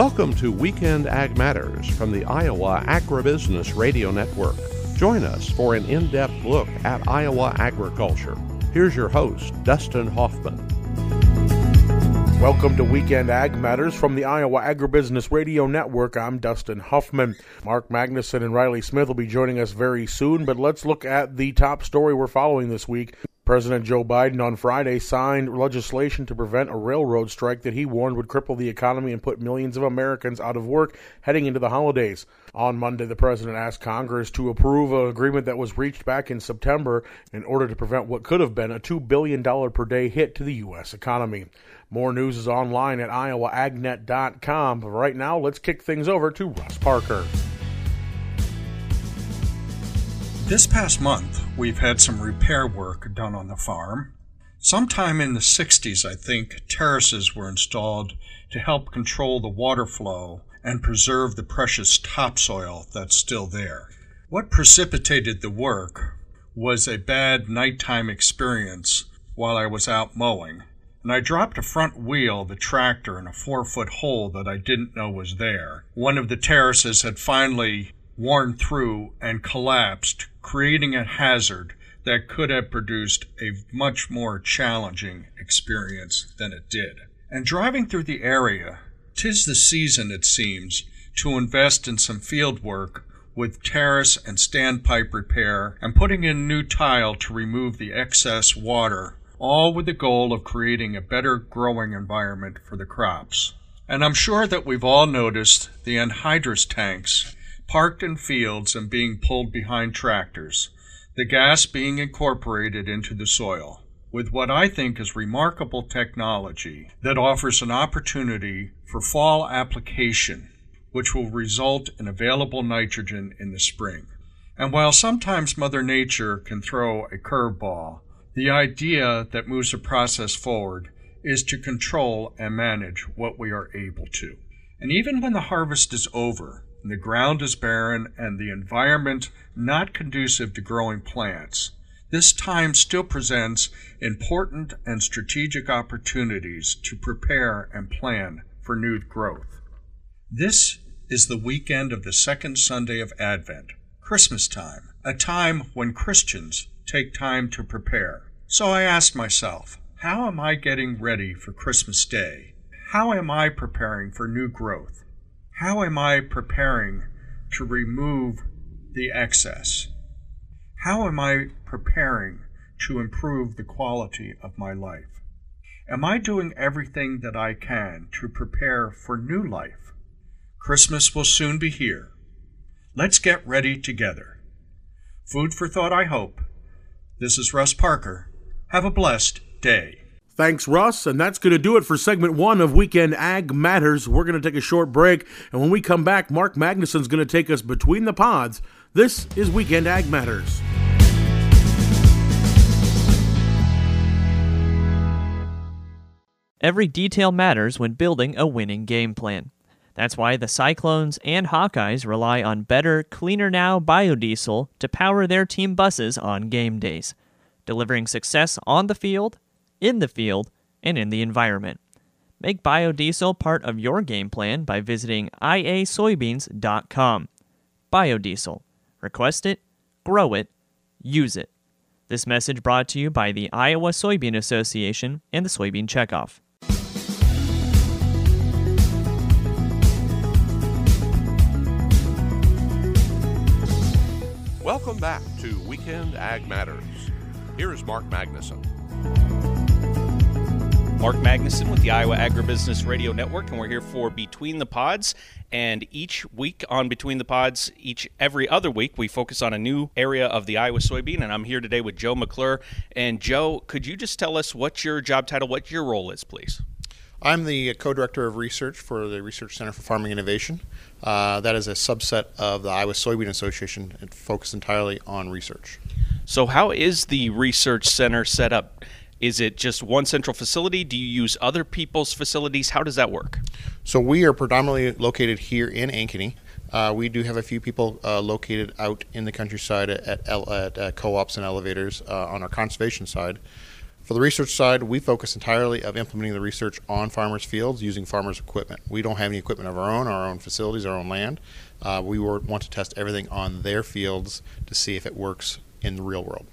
Welcome to Weekend Ag Matters from the Iowa Agribusiness Radio Network. Join us for an in depth look at Iowa agriculture. Here's your host, Dustin Huffman. Welcome to Weekend Ag Matters from the Iowa Agribusiness Radio Network. I'm Dustin Huffman. Mark Magnuson and Riley Smith will be joining us very soon, but let's look at the top story we're following this week. President Joe Biden on Friday signed legislation to prevent a railroad strike that he warned would cripple the economy and put millions of Americans out of work heading into the holidays. On Monday, the president asked Congress to approve an agreement that was reached back in September in order to prevent what could have been a $2 billion per day hit to the U.S. economy. More news is online at iowaagnet.com. But right now, let's kick things over to Russ Parker. This past month, we've had some repair work done on the farm. Sometime in the 60s, I think, terraces were installed to help control the water flow and preserve the precious topsoil that's still there. What precipitated the work was a bad nighttime experience while I was out mowing, and I dropped a front wheel of the tractor in a four foot hole that I didn't know was there. One of the terraces had finally worn through and collapsed, creating a hazard that could have produced a much more challenging experience than it did. And driving through the area, tis the season, it seems, to invest in some field work with terrace and standpipe repair and putting in new tile to remove the excess water, all with the goal of creating a better growing environment for the crops. And I'm sure that we've all noticed the anhydrous tanks parked in fields and being pulled behind tractors, the gas being incorporated into the soil with what I think is remarkable technology that offers an opportunity for fall application, which will result in available nitrogen in the spring. And while sometimes Mother Nature can throw a curveball, the idea that moves the process forward is to control and manage what we are able to. And even when the harvest is over, the ground is barren, and the environment not conducive to growing plants, this time still presents important and strategic opportunities to prepare and plan for new growth. This is the weekend of the second Sunday of Advent, Christmas time, a time when Christians take time to prepare. So I asked myself, how am I getting ready for Christmas Day? How am I preparing for new growth? How am I preparing to remove the excess? How am I preparing to improve the quality of my life? Am I doing everything that I can to prepare for new life? Christmas will soon be here. Let's get ready together. Food for thought, I hope. This is Russ Parker. Have a blessed day. Thanks, Russ. And that's going to do it for segment one of Weekend Ag Matters. We're going to take a short break. And when we come back, Mark Magnuson's going to take us between the pods. This is Weekend Ag Matters. Every detail matters when building a winning game plan. That's why the Cyclones and Hawkeyes rely on better, cleaner now biodiesel to power their team buses on game days, delivering success on the field in the field, and in the environment. Make biodiesel part of your game plan by visiting iasoybeans.com. Biodiesel. Request it, grow it, use it. This message brought to you by the Iowa Soybean Association and the Soybean Checkoff. Welcome back to Weekend Ag Matters. Here is Mark Magnuson. Mark Magnuson with the Iowa Agribusiness Radio Network, and we're here for Between the Pods. And each week on Between the Pods, each every other week, we focus on a new area of the Iowa soybean. And I'm here today with Joe McClure. And Joe, could you just tell us what your job title, what your role is, please? I'm the co-director of research for the Research Center for Farming Innovation. Uh, that is a subset of the Iowa Soybean Association and focused entirely on research. So, how is the research center set up? Is it just one central facility? Do you use other people's facilities? How does that work? So we are predominantly located here in Ankeny. Uh, we do have a few people uh, located out in the countryside at, at, at uh, co-ops and elevators uh, on our conservation side. For the research side, we focus entirely of implementing the research on farmers' fields using farmers' equipment. We don't have any equipment of our own, our own facilities, our own land. Uh, we want to test everything on their fields to see if it works in the real world.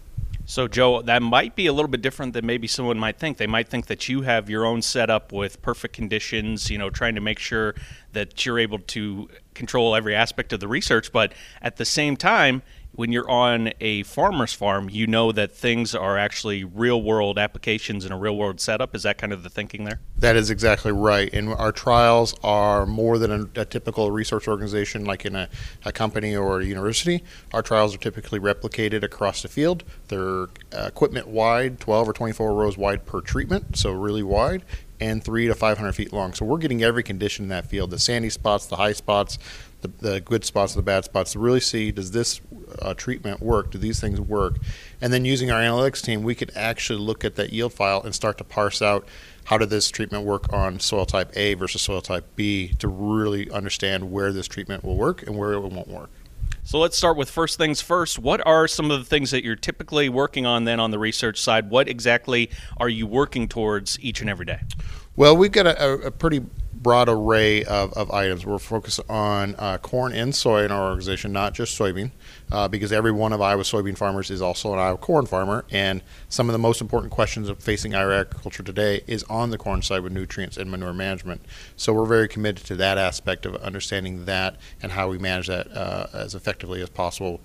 So, Joe, that might be a little bit different than maybe someone might think. They might think that you have your own setup with perfect conditions, you know, trying to make sure that you're able to control every aspect of the research. But at the same time, when you're on a farmer's farm, you know that things are actually real world applications in a real world setup. Is that kind of the thinking there? That is exactly right. And our trials are more than a, a typical research organization like in a, a, company or a university. Our trials are typically replicated across the field. They're uh, equipment wide, 12 or 24 rows wide per treatment, so really wide and three to 500 feet long. So we're getting every condition in that field the sandy spots, the high spots, the, the good spots, the bad spots to really see does this uh, treatment work? Do these things work? And then using our analytics team, we could actually look at that yield file and start to parse out how did this treatment work on soil type A versus soil type B to really understand where this treatment will work and where it won't work. So let's start with first things first. What are some of the things that you're typically working on then on the research side? What exactly are you working towards each and every day? Well, we've got a, a pretty broad array of, of items. We're focused on uh, corn and soy in our organization, not just soybean, uh, because every one of Iowa soybean farmers is also an Iowa corn farmer. And some of the most important questions of facing Iowa agriculture today is on the corn side with nutrients and manure management. So we're very committed to that aspect of understanding that and how we manage that uh, as effectively as possible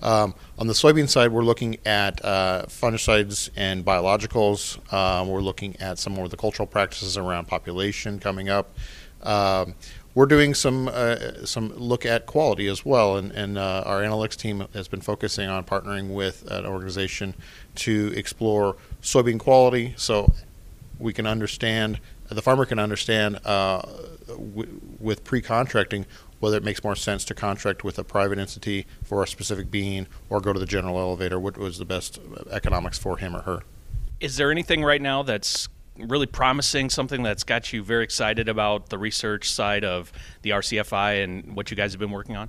um, on the soybean side, we're looking at uh, fungicides and biologicals. Um, we're looking at some more of the cultural practices around population coming up. Um, we're doing some uh, some look at quality as well, and, and uh, our analytics team has been focusing on partnering with an organization to explore soybean quality, so we can understand the farmer can understand uh, w- with pre-contracting whether it makes more sense to contract with a private entity for a specific bean or go to the general elevator, what was the best economics for him or her. Is there anything right now that's really promising, something that's got you very excited about the research side of the RCFI and what you guys have been working on?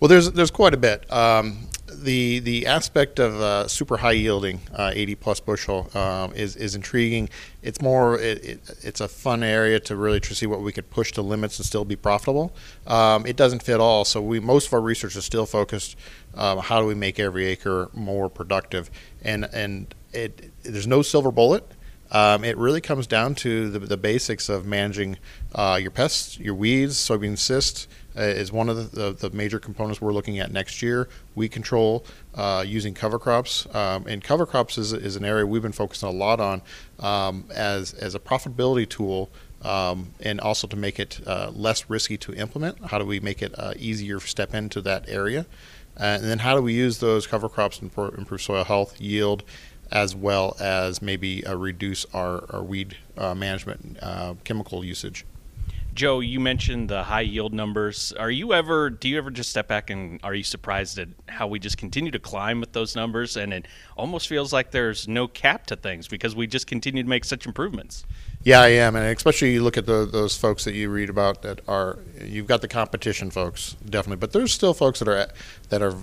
Well, there's there's quite a bit. Um, the the aspect of uh, super high yielding, uh, 80 plus bushel, um, is is intriguing. It's more it, it, it's a fun area to really to see what we could push to limits and still be profitable. Um, it doesn't fit all, so we most of our research is still focused. Um, how do we make every acre more productive? And and it, there's no silver bullet. Um, it really comes down to the, the basics of managing uh, your pests, your weeds, soybean cyst, uh, is one of the, the, the, major components we're looking at next year. We control uh, using cover crops, um, and cover crops is, is an area we've been focusing a lot on um, as, as a profitability tool. Um, and also to make it uh, less risky to implement. How do we make it uh, easier to step into that area? and then how do we use those cover crops to improve soil health, yield, as well as maybe uh, reduce our, our weed uh, management uh, chemical usage? Joe, you mentioned the high yield numbers. Are you ever, do you ever just step back and are you surprised at how we just continue to climb with those numbers? And it almost feels like there's no cap to things because we just continue to make such improvements. Yeah, I am, and especially you look at the, those folks that you read about that are you've got the competition folks definitely, but there's still folks that are that are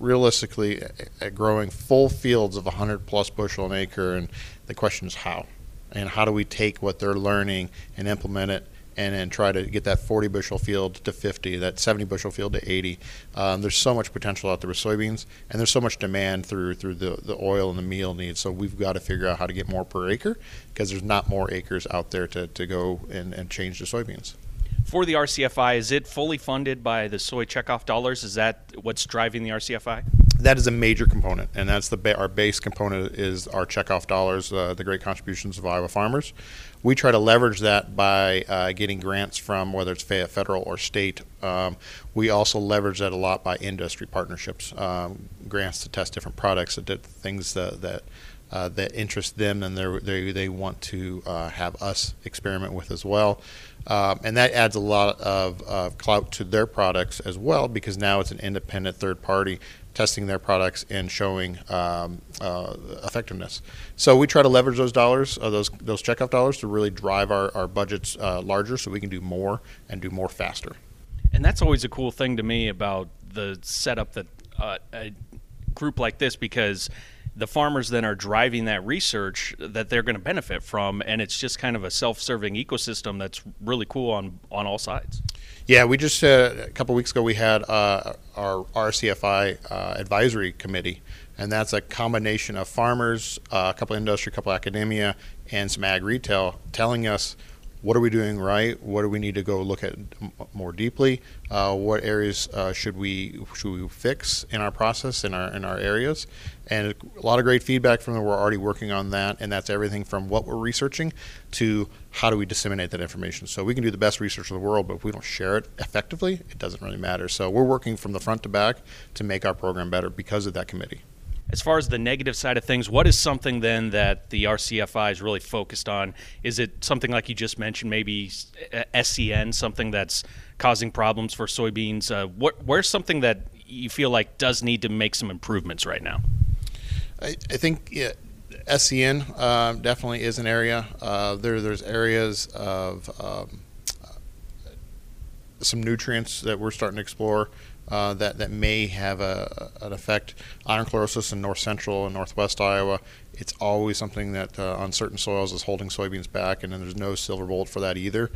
realistically at growing full fields of 100 plus bushel an acre, and the question is how, and how do we take what they're learning and implement it and then try to get that 40 bushel field to 50, that 70 bushel field to 80. Um, there's so much potential out there with soybeans, and there's so much demand through through the, the oil and the meal needs. So we've got to figure out how to get more per acre because there's not more acres out there to, to go and, and change the soybeans. For the RCFI, is it fully funded by the soy checkoff dollars? Is that what's driving the RCFI? that is a major component, and that's the ba- our base component is our checkoff dollars, uh, the great contributions of Iowa farmers. We try to leverage that by uh, getting grants from whether it's federal or state. Um, we also leverage that a lot by industry partnerships, um, grants to test different products, that things that that, uh, that interest them and they they want to uh, have us experiment with as well. Um, and that adds a lot of, of clout to their products as well because now it's an independent third party testing their products and showing um, uh, effectiveness. So we try to leverage those dollars, uh, those those checkoff dollars, to really drive our, our budgets uh, larger, so we can do more and do more faster. And that's always a cool thing to me about the setup that uh, a group like this because the farmers then are driving that research that they're going to benefit from, and it's just kind of a self-serving ecosystem that's really cool on on all sides. Yeah, we just uh, a couple weeks ago we had uh, our RCFI uh, advisory committee, and that's a combination of farmers, uh, a couple of industry, a couple of academia, and some ag retail, telling us what are we doing right? What do we need to go look at more deeply? Uh, what areas uh, should we should we fix in our process in our in our areas? And a lot of great feedback from them. We're already working on that, and that's everything from what we're researching to how do we disseminate that information. So we can do the best research in the world, but if we don't share it effectively, it doesn't really matter. So we're working from the front to back to make our program better because of that committee. As far as the negative side of things, what is something then that the RCFI is really focused on? Is it something like you just mentioned, maybe SCN, something that's causing problems for soybeans? Uh, what, where's something that you feel like does need to make some improvements right now? I, I think yeah, SCN uh, definitely is an area. Uh, there, there's areas of um, some nutrients that we're starting to explore uh, that that may have a, an effect. Iron chlorosis in north central and northwest Iowa, it's always something that uh, on certain soils is holding soybeans back, and then there's no silver bullet for that either.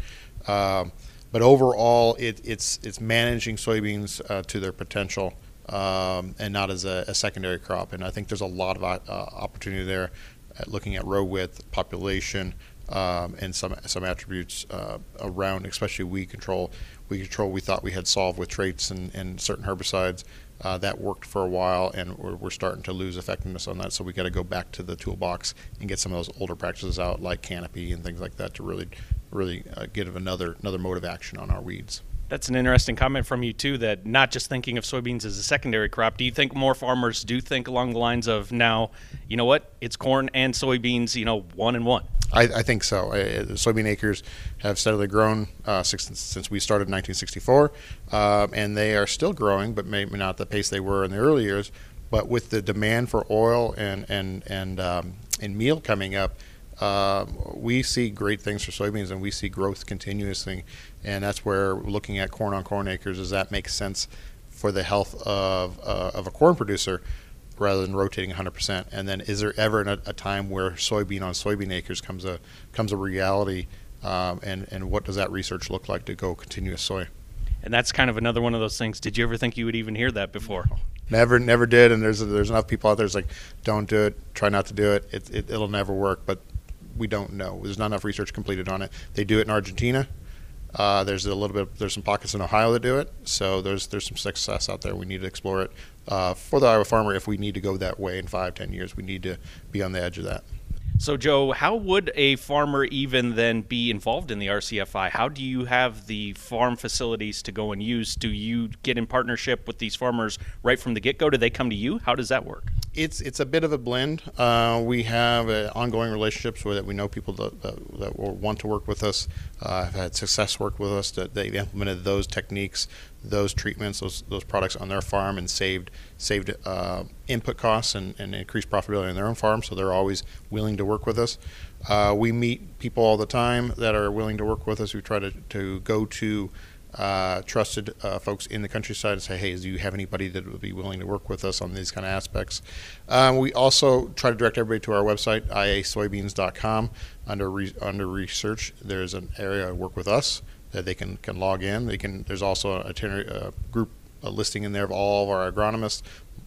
Um, but overall, it, it's it's managing soybeans uh, to their potential. Um, and not as a, a, secondary crop. And I think there's a lot of uh, opportunity there at looking at row width, population, um, and some some attributes uh, around, especially weed control weed control we thought we had solved with traits and, and certain herbicides. Uh, that worked for a while, and we're, we're, starting to lose effectiveness on that. So we got to go back to the toolbox and get some of those older practices out, like canopy and things like that, to really, really uh, give another another mode of action on our weeds. That's an interesting comment from you too. That not just thinking of soybeans as a secondary crop. Do you think more farmers do think along the lines of now, you know what, it's corn and soybeans, you know, one and one? I, I think so. Uh, soybean acres have steadily grown uh, since, since we started in 1964, uh, and they are still growing, but maybe not the pace they were in the early years. But with the demand for oil and and and um, and meal coming up, uh, we see great things for soybeans, and we see growth continuously. And that's where looking at corn on corn acres does that make sense for the health of uh, of a corn producer rather than rotating 100%? And then is there ever a, a, time where soybean on soybean acres comes a comes a reality? Um, and and what does that research look like to go continuous soy? And that's kind of another one of those things. Did you ever think you would even hear that before? Never, never did. And there's there's enough people out there that's like, don't do it, try not to do it. It, it. It'll never work. But we don't know. There's not enough research completed on it. They do it in Argentina. Uh, there's a little bit. There's some pockets in Ohio that do it. So there's there's some success out there. We need to explore it uh, for the Iowa farmer. If we need to go that way in five, ten years, we need to be on the edge of that. So, Joe, how would a farmer even then be involved in the RCFI? How do you have the farm facilities to go and use? Do you get in partnership with these farmers right from the get go? Do they come to you? How does that work? It's it's a bit of a blend. Uh, we have uh, ongoing relationships with it. We know people that, that, that want to work with us, uh, have had success work with us, that they've implemented those techniques those treatments, those those products on their farm, and saved saved uh, input costs and, and increased profitability on their own farm. So they're always willing to work with us. Uh, we meet people all the time that are willing to work with us. We try to, to go to uh, trusted uh, folks in the countryside and say, hey, do you have anybody that would be willing to work with us on these kind of aspects? Um, we also try to direct everybody to our website, iasoybeans.com. Under, re- under research, there's an area work with us that they can, can log in. They can. There's also a, a group a listing in there of all of our agronomists.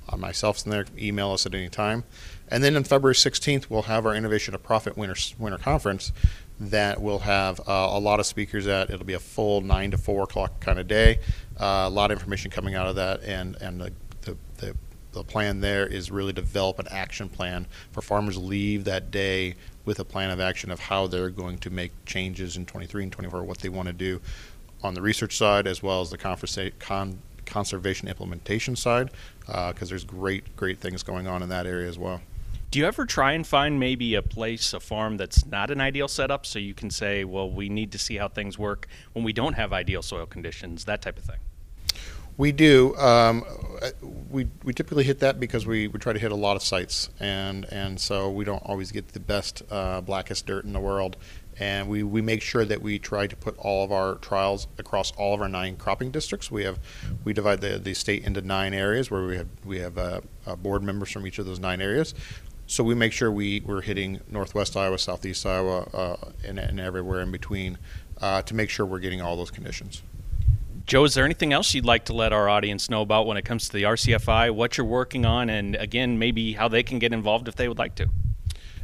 Uh, myself's in there. Email us at any time. And then on February 16th, we'll have our Innovation to Profit Winter Winter Conference that will have uh, a lot of speakers at. It'll be a full nine to four o'clock kind of day. Uh, a lot of information coming out of that, and and the, the, the the plan there is really develop an action plan for farmers leave that day with a plan of action of how they're going to make changes in 23 and 24, what they want to do on the research side as well as the con- conservation implementation side, because uh, there's great, great things going on in that area as well. Do you ever try and find maybe a place, a farm that's not an ideal setup so you can say, well, we need to see how things work when we don't have ideal soil conditions, that type of thing? We do. Um, we, we typically hit that because we, we try to hit a lot of sites, and, and so we don't always get the best, uh, blackest dirt in the world. and we, we make sure that we try to put all of our trials across all of our nine cropping districts. We have we divide the, the state into nine areas where we have we have uh, uh, board members from each of those nine areas. So we make sure we, we're hitting northwest Iowa, southeast Iowa, uh, and, and everywhere in between uh, to make sure we're getting all those conditions. Joe, is there anything else you'd like to let our audience know about when it comes to the RCFI, what you're working on, and again, maybe how they can get involved if they would like to?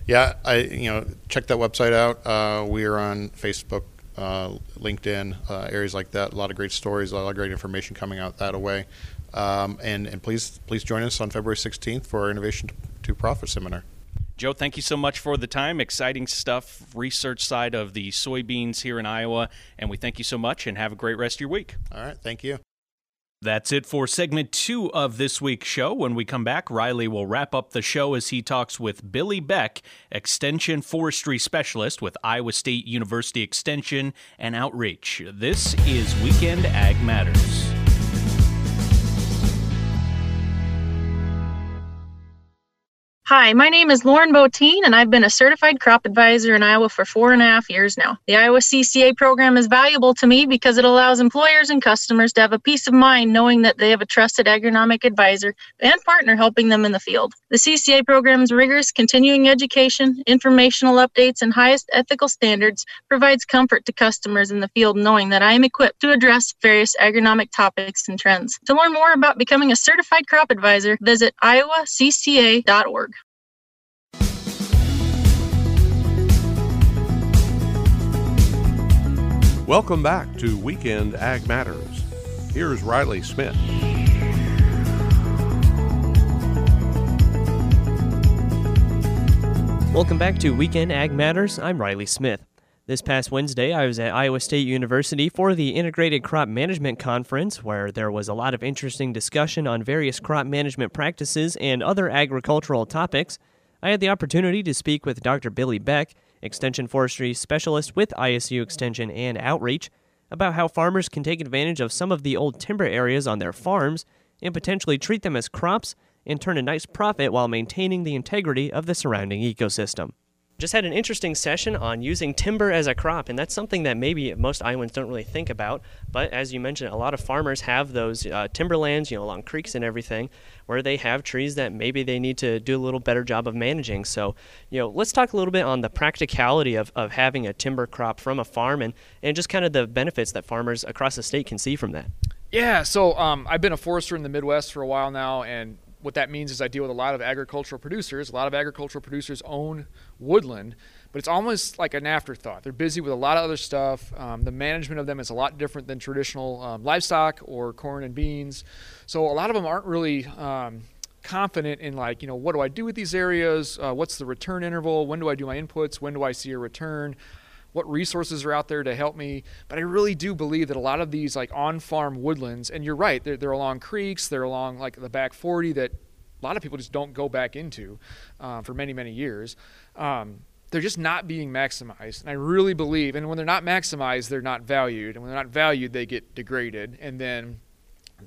Yeah, I you know check that website out. Uh, we are on Facebook, uh, LinkedIn, uh, areas like that. A lot of great stories, a lot of great information coming out that way. Um, and and please please join us on February 16th for our Innovation to Profit seminar. Joe, thank you so much for the time. Exciting stuff, research side of the soybeans here in Iowa. And we thank you so much and have a great rest of your week. All right. Thank you. That's it for segment two of this week's show. When we come back, Riley will wrap up the show as he talks with Billy Beck, Extension Forestry Specialist with Iowa State University Extension and Outreach. This is Weekend Ag Matters. Hi, my name is Lauren Botine, and I've been a certified crop advisor in Iowa for four and a half years now. The Iowa CCA program is valuable to me because it allows employers and customers to have a peace of mind knowing that they have a trusted agronomic advisor and partner helping them in the field. The CCA program's rigorous continuing education, informational updates, and highest ethical standards provides comfort to customers in the field knowing that I am equipped to address various agronomic topics and trends. To learn more about becoming a certified crop advisor, visit iowacca.org. Welcome back to Weekend Ag Matters. Here's Riley Smith. Welcome back to Weekend Ag Matters. I'm Riley Smith. This past Wednesday, I was at Iowa State University for the Integrated Crop Management Conference, where there was a lot of interesting discussion on various crop management practices and other agricultural topics. I had the opportunity to speak with Dr. Billy Beck, Extension Forestry Specialist with ISU Extension and Outreach, about how farmers can take advantage of some of the old timber areas on their farms and potentially treat them as crops and turn a nice profit while maintaining the integrity of the surrounding ecosystem just had an interesting session on using timber as a crop, and that's something that maybe most Iowans don't really think about. But as you mentioned, a lot of farmers have those uh, timberlands, you know, along creeks and everything, where they have trees that maybe they need to do a little better job of managing. So, you know, let's talk a little bit on the practicality of, of having a timber crop from a farm and, and just kind of the benefits that farmers across the state can see from that. Yeah, so um, I've been a forester in the Midwest for a while now, and what that means is I deal with a lot of agricultural producers. A lot of agricultural producers own woodland, but it's almost like an afterthought. They're busy with a lot of other stuff. Um, the management of them is a lot different than traditional um, livestock or corn and beans. So a lot of them aren't really um, confident in like you know what do I do with these areas? Uh, what's the return interval? When do I do my inputs? When do I see a return? What resources are out there to help me. But I really do believe that a lot of these like on-farm woodlands, and you're right, they're, they're along creeks, they're along like the back 40 that a lot of people just don't go back into uh, for many many years. Um, they're just not being maximized, and I really believe. And when they're not maximized, they're not valued, and when they're not valued, they get degraded, and then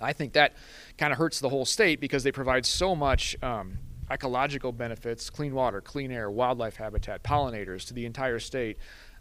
I think that kind of hurts the whole state because they provide so much. Um, ecological benefits, clean water, clean air, wildlife habitat, pollinators to the entire state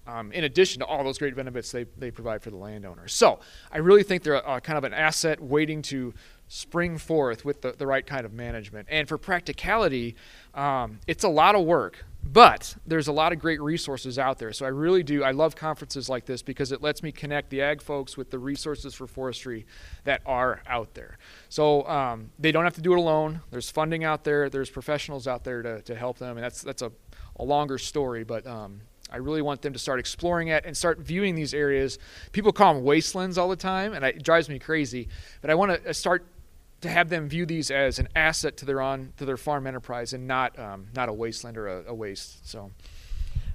um, in addition to all those great benefits they, they provide for the landowner. So I really think they're a kind of an asset waiting to spring forth with the, the right kind of management. And for practicality, um, it's a lot of work, but there's a lot of great resources out there. So I really do, I love conferences like this because it lets me connect the ag folks with the resources for forestry that are out there. So um, they don't have to do it alone. There's funding out there, there's professionals out there to, to help them. And that's, that's a, a longer story, but um, I really want them to start exploring it and start viewing these areas. People call them wastelands all the time, and it drives me crazy. But I want to uh, start to have them view these as an asset to their on to their farm enterprise and not um, not a wasteland or a, a waste. So.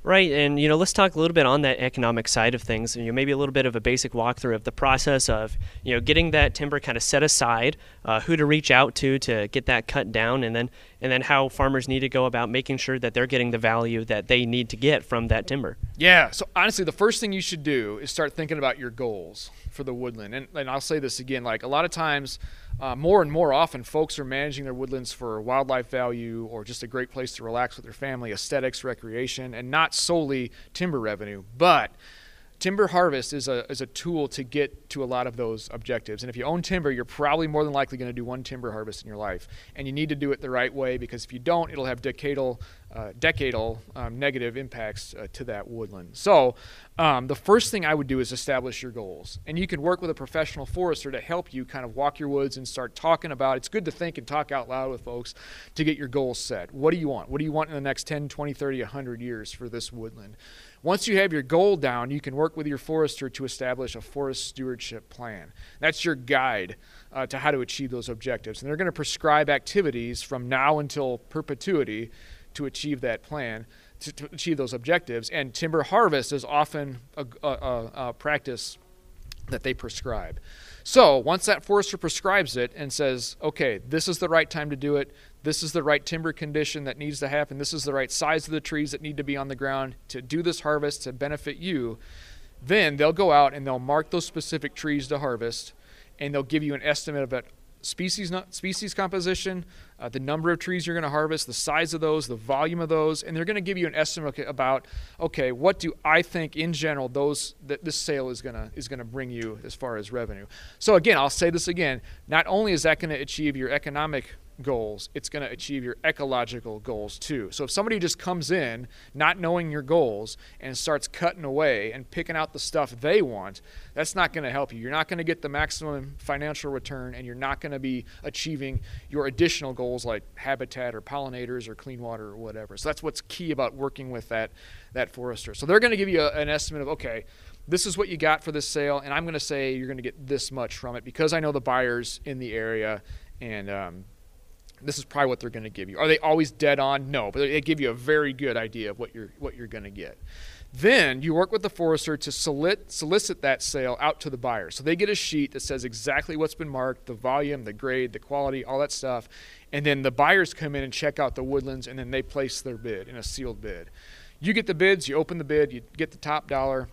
Right, and you know, let's talk a little bit on that economic side of things. You know, maybe a little bit of a basic walkthrough of the process of you know getting that timber kind of set aside, uh, who to reach out to to get that cut down, and then and then how farmers need to go about making sure that they're getting the value that they need to get from that timber. Yeah. So honestly, the first thing you should do is start thinking about your goals for the woodland. And, and I'll say this again: like a lot of times, uh, more and more often, folks are managing their woodlands for wildlife value or just a great place to relax with their family, aesthetics, recreation, and not solely timber revenue. But timber harvest is a, is a tool to get to a lot of those objectives. And if you own timber, you're probably more than likely going to do one timber harvest in your life. And you need to do it the right way because if you don't, it'll have decadal, uh, decadal um, negative impacts uh, to that woodland. So um, the first thing I would do is establish your goals. And you can work with a professional forester to help you kind of walk your woods and start talking about It's good to think and talk out loud with folks to get your goals set. What do you want? What do you want in the next 10, 20, 30, 100 years for this woodland? Once you have your goal down, you can work with your forester to establish a forest stewardship plan. That's your guide uh, to how to achieve those objectives. And they're going to prescribe activities from now until perpetuity to achieve that plan, to, to achieve those objectives. And timber harvest is often a, a, a, a practice that they prescribe. So once that forester prescribes it and says, okay, this is the right time to do it, this is the right timber condition that needs to happen, this is the right size of the trees that need to be on the ground to do this harvest to benefit you, then they'll go out and they'll mark those specific trees to harvest and they'll give you an estimate of it species species composition, uh, the number of trees you're going to harvest, the size of those, the volume of those, and they're going to give you an estimate about okay, what do I think in general those that this sale is going to is going to bring you as far as revenue. So again, I'll say this again, not only is that going to achieve your economic goals, it's going to achieve your ecological goals too. So if somebody just comes in not knowing your goals and starts cutting away and picking out the stuff they want, that's not going to help you. You're not going to get the maximum financial return and you're not going to be achieving your additional goals like habitat or pollinators or clean water or whatever. So that's what's key about working with that that forester. So they're going to give you a, an estimate of okay, this is what you got for this sale, and I'm going to say you're going to get this much from it because I know the buyers in the area, and um, this is probably what they're going to give you. Are they always dead on? No, but they give you a very good idea of what you're what you're going to get. Then you work with the forester to solicit, solicit that sale out to the buyer. So they get a sheet that says exactly what's been marked, the volume, the grade, the quality, all that stuff. And then the buyers come in and check out the woodlands and then they place their bid in a sealed bid. You get the bids, you open the bid, you get the top dollar,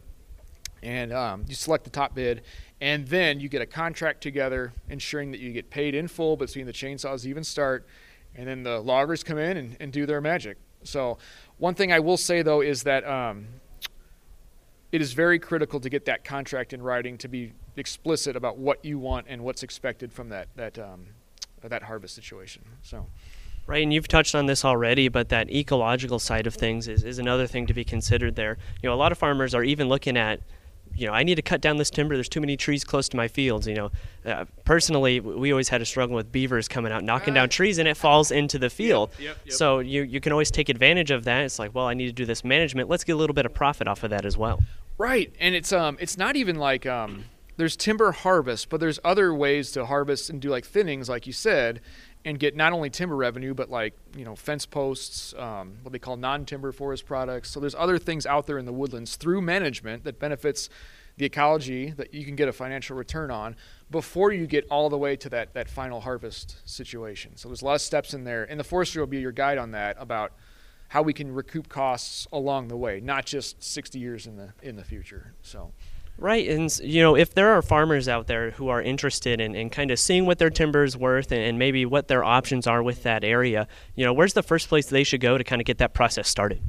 and um, you select the top bid, and then you get a contract together ensuring that you get paid in full between the chainsaws even start and then the loggers come in and, and do their magic. So one thing i will say though is that um, it is very critical to get that contract in writing to be explicit about what you want and what's expected from that that um, that harvest situation. So. Right, and you've touched on this already, but that ecological side of things is, is another thing to be considered there. You know, a lot of farmers are even looking at you know, I need to cut down this timber. There's too many trees close to my fields. You know, uh, personally, we always had a struggle with beavers coming out, knocking down trees, and it falls into the field. Yep, yep, yep. So you you can always take advantage of that. It's like, well, I need to do this management. Let's get a little bit of profit off of that as well. Right, and it's um, it's not even like um, there's timber harvest, but there's other ways to harvest and do like thinnings, like you said, and get not only timber revenue but like you know fence posts um, what they call non-timber forest products. So there's other things out there in the woodlands through management that benefits the ecology that you can get a financial return on before you get all the way to that, that final harvest situation. So there's a lot of steps in there. And the forester will be your guide on that about how we can recoup costs along the way not just 60 years in the in the future. So Right, and you know if there are farmers out there who are interested in, in kind of seeing what their timber is worth and, and maybe what their options are with that area, you know, where's the first place they should go to kind of get that process started?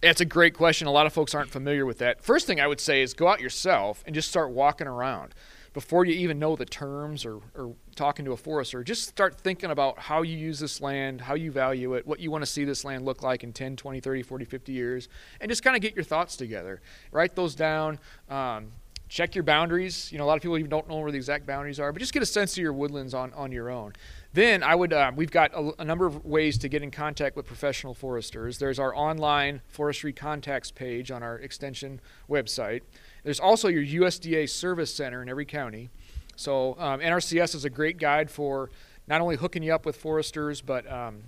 That's a great question. A lot of folks aren't familiar with that. First thing I would say is go out yourself and just start walking around before you even know the terms or, or talking to a forester. Just start thinking about how you use this land, how you value it, what you want to see this land look like in 10, 20, 30, 40, 50 years, and just kind of get your thoughts together. Write those down. Um, check your boundaries. You know, a lot of people even don't know where the exact boundaries are, but just get a sense of your woodlands on, on your own. Then I would, uh, we've got a, a, number of ways to get in contact with professional foresters. There's our online forestry contacts page on our extension website. There's also your USDA service center in every county. So um, NRCS is a great guide for not only hooking you up with foresters, but um,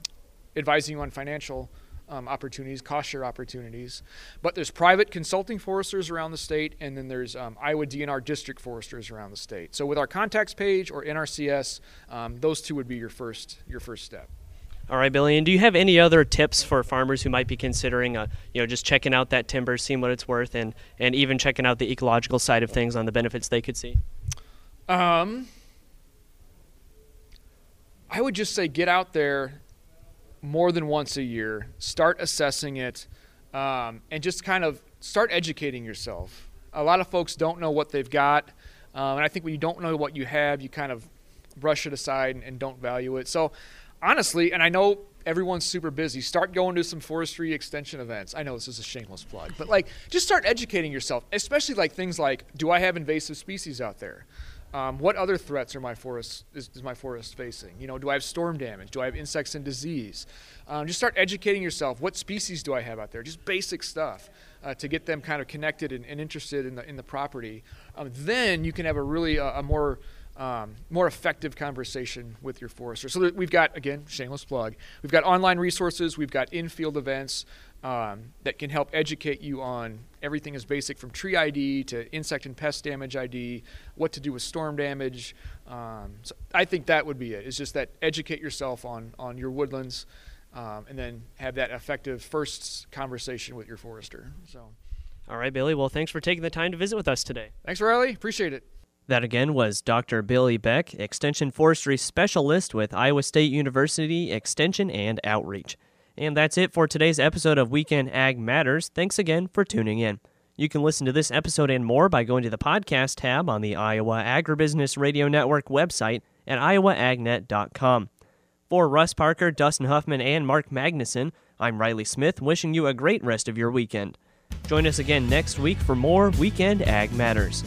advising you on financial um, opportunities, cost share opportunities. But there's private consulting foresters around the state, and then there's um, Iowa DNR district foresters around the state. So with our contacts page or NRCS, um, those two would be your first your first step. All right, Billy. And do you have any other tips for farmers who might be considering, uh, you know, just checking out that timber, seeing what it's worth, and and even checking out the ecological side of things on the benefits they could see? Um, I would just say get out there more than once a year, start assessing it, um, and just kind of start educating yourself. A lot of folks don't know what they've got, um, and I think when you don't know what you have, you kind of brush it aside and, and don't value it. So, honestly, and I know everyone's super busy. Start going to some forestry extension events. I know this is a shameless plug, but like just start educating yourself, especially like things like do I have invasive species out there? Um, what other threats are my forest is, is, my forest facing? You know, do I have storm damage? Do I have insects and disease? Um, just start educating yourself. What species do I have out there? Just basic stuff uh, to get them kind of connected and, and, interested in the in the property. Um, then you can have a really uh, a more um, more effective conversation with your forester. So we've got again shameless plug. We've got online resources. We've got in-field events um, that can help educate you on everything as basic from tree ID to insect and pest damage ID, what to do with storm damage. Um, so I think that would be it. It's just that educate yourself on on your woodlands, um, and then have that effective first conversation with your forester. So. All right, Billy. Well, thanks for taking the time to visit with us today. Thanks, Riley. Appreciate it. That again was Dr. Billy Beck, Extension Forestry Specialist with Iowa State University Extension and Outreach. And that's it for today's episode of Weekend Ag Matters. Thanks again for tuning in. You can listen to this episode and more by going to the podcast tab on the Iowa Agribusiness Radio Network website at iowaagnet.com. For Russ Parker, Dustin Huffman, and Mark Magnuson, I'm Riley Smith, wishing you a great rest of your weekend. Join us again next week for more Weekend Ag Matters.